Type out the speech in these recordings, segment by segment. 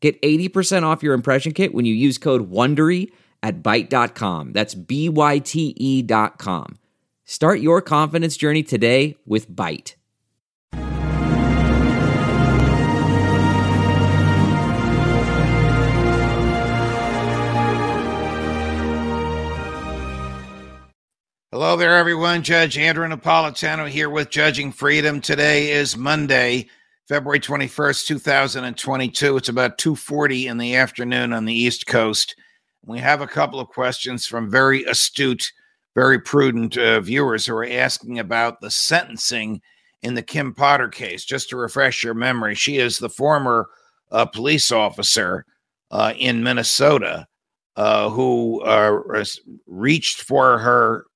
Get 80% off your impression kit when you use code WONDERY at Byte.com. That's B-Y-T-E dot com. Start your confidence journey today with Byte. Hello there, everyone. Judge Andrew Napolitano here with Judging Freedom. Today is Monday, February 21st, 2022. It's about 2.40 in the afternoon on the East Coast. We have a couple of questions from very astute, very prudent uh, viewers who are asking about the sentencing in the Kim Potter case. Just to refresh your memory, she is the former uh, police officer uh, in Minnesota uh, who uh, reached for her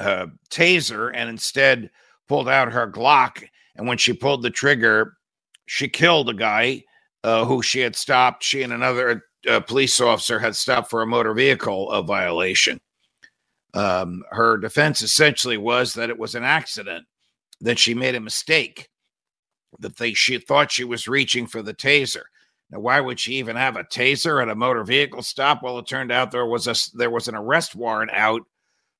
uh, taser and instead pulled out her Glock. And when she pulled the trigger, she killed a guy uh, who she had stopped. She and another uh, police officer had stopped for a motor vehicle uh, violation. Um, her defense essentially was that it was an accident, that she made a mistake, that they she thought she was reaching for the taser. Now, why would she even have a taser at a motor vehicle stop? Well, it turned out there was a there was an arrest warrant out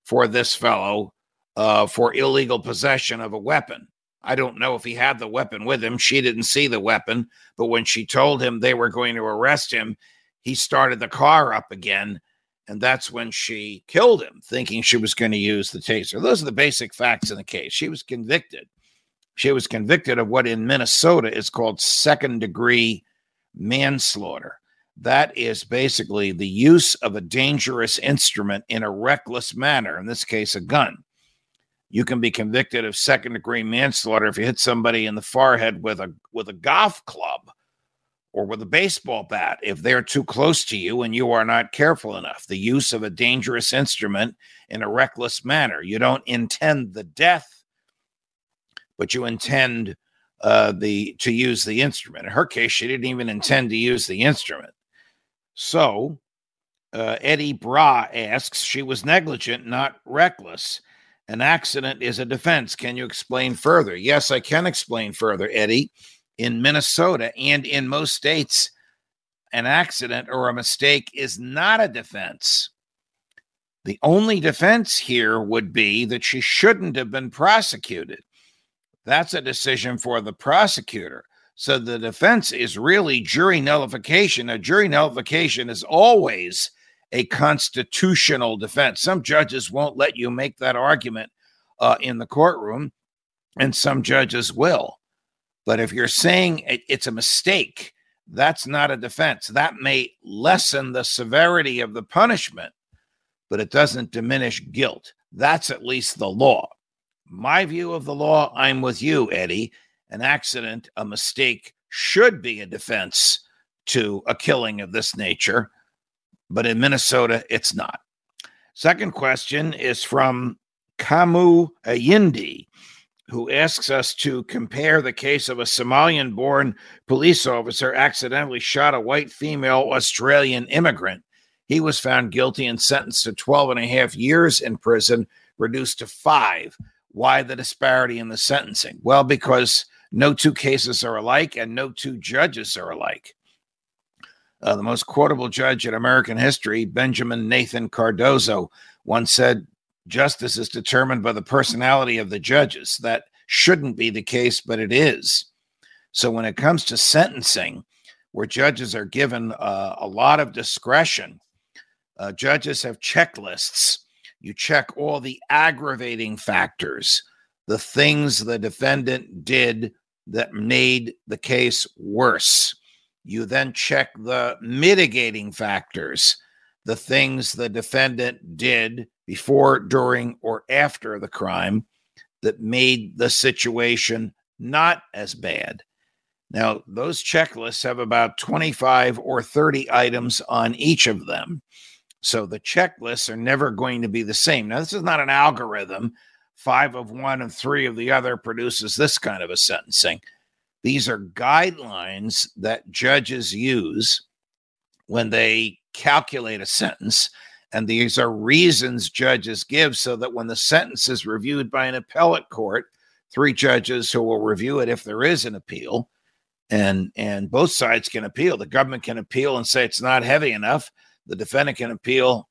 for this fellow uh, for illegal possession of a weapon. I don't know if he had the weapon with him. She didn't see the weapon, but when she told him they were going to arrest him, he started the car up again. And that's when she killed him, thinking she was going to use the taser. Those are the basic facts in the case. She was convicted. She was convicted of what in Minnesota is called second degree manslaughter. That is basically the use of a dangerous instrument in a reckless manner, in this case, a gun. You can be convicted of second degree manslaughter if you hit somebody in the forehead with a with a golf club or with a baseball bat if they're too close to you and you are not careful enough. The use of a dangerous instrument in a reckless manner. You don't intend the death, but you intend uh, the to use the instrument. In her case, she didn't even intend to use the instrument. So uh, Eddie Bra asks, she was negligent, not reckless. An accident is a defense. Can you explain further? Yes, I can explain further, Eddie. In Minnesota and in most states, an accident or a mistake is not a defense. The only defense here would be that she shouldn't have been prosecuted. That's a decision for the prosecutor. So the defense is really jury nullification. A jury nullification is always a constitutional defense. Some judges won't let you make that argument uh, in the courtroom, and some judges will. But if you're saying it's a mistake, that's not a defense. That may lessen the severity of the punishment, but it doesn't diminish guilt. That's at least the law. My view of the law, I'm with you, Eddie an accident, a mistake should be a defense to a killing of this nature. But in Minnesota, it's not. Second question is from Kamu Ayindi, who asks us to compare the case of a Somalian born police officer accidentally shot a white female Australian immigrant. He was found guilty and sentenced to 12 and a half years in prison, reduced to five. Why the disparity in the sentencing? Well, because no two cases are alike, and no two judges are alike. Uh, the most quotable judge in American history, Benjamin Nathan Cardozo, once said, Justice is determined by the personality of the judges. That shouldn't be the case, but it is. So when it comes to sentencing, where judges are given uh, a lot of discretion, uh, judges have checklists. You check all the aggravating factors, the things the defendant did that made the case worse. You then check the mitigating factors, the things the defendant did before, during, or after the crime that made the situation not as bad. Now, those checklists have about 25 or 30 items on each of them. So the checklists are never going to be the same. Now, this is not an algorithm. Five of one and three of the other produces this kind of a sentencing. These are guidelines that judges use when they calculate a sentence. And these are reasons judges give so that when the sentence is reviewed by an appellate court, three judges who will review it if there is an appeal, and and both sides can appeal. The government can appeal and say it's not heavy enough. The defendant can appeal,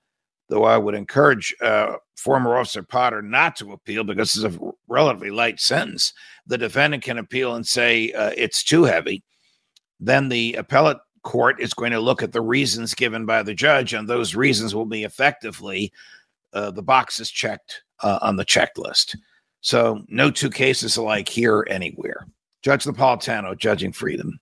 though I would encourage uh, former Officer Potter not to appeal because it's a relatively light sentence. The defendant can appeal and say uh, it's too heavy. Then the appellate court is going to look at the reasons given by the judge, and those reasons will be effectively uh, the boxes checked uh, on the checklist. So, no two cases alike here anywhere. Judge Napolitano, Judging Freedom.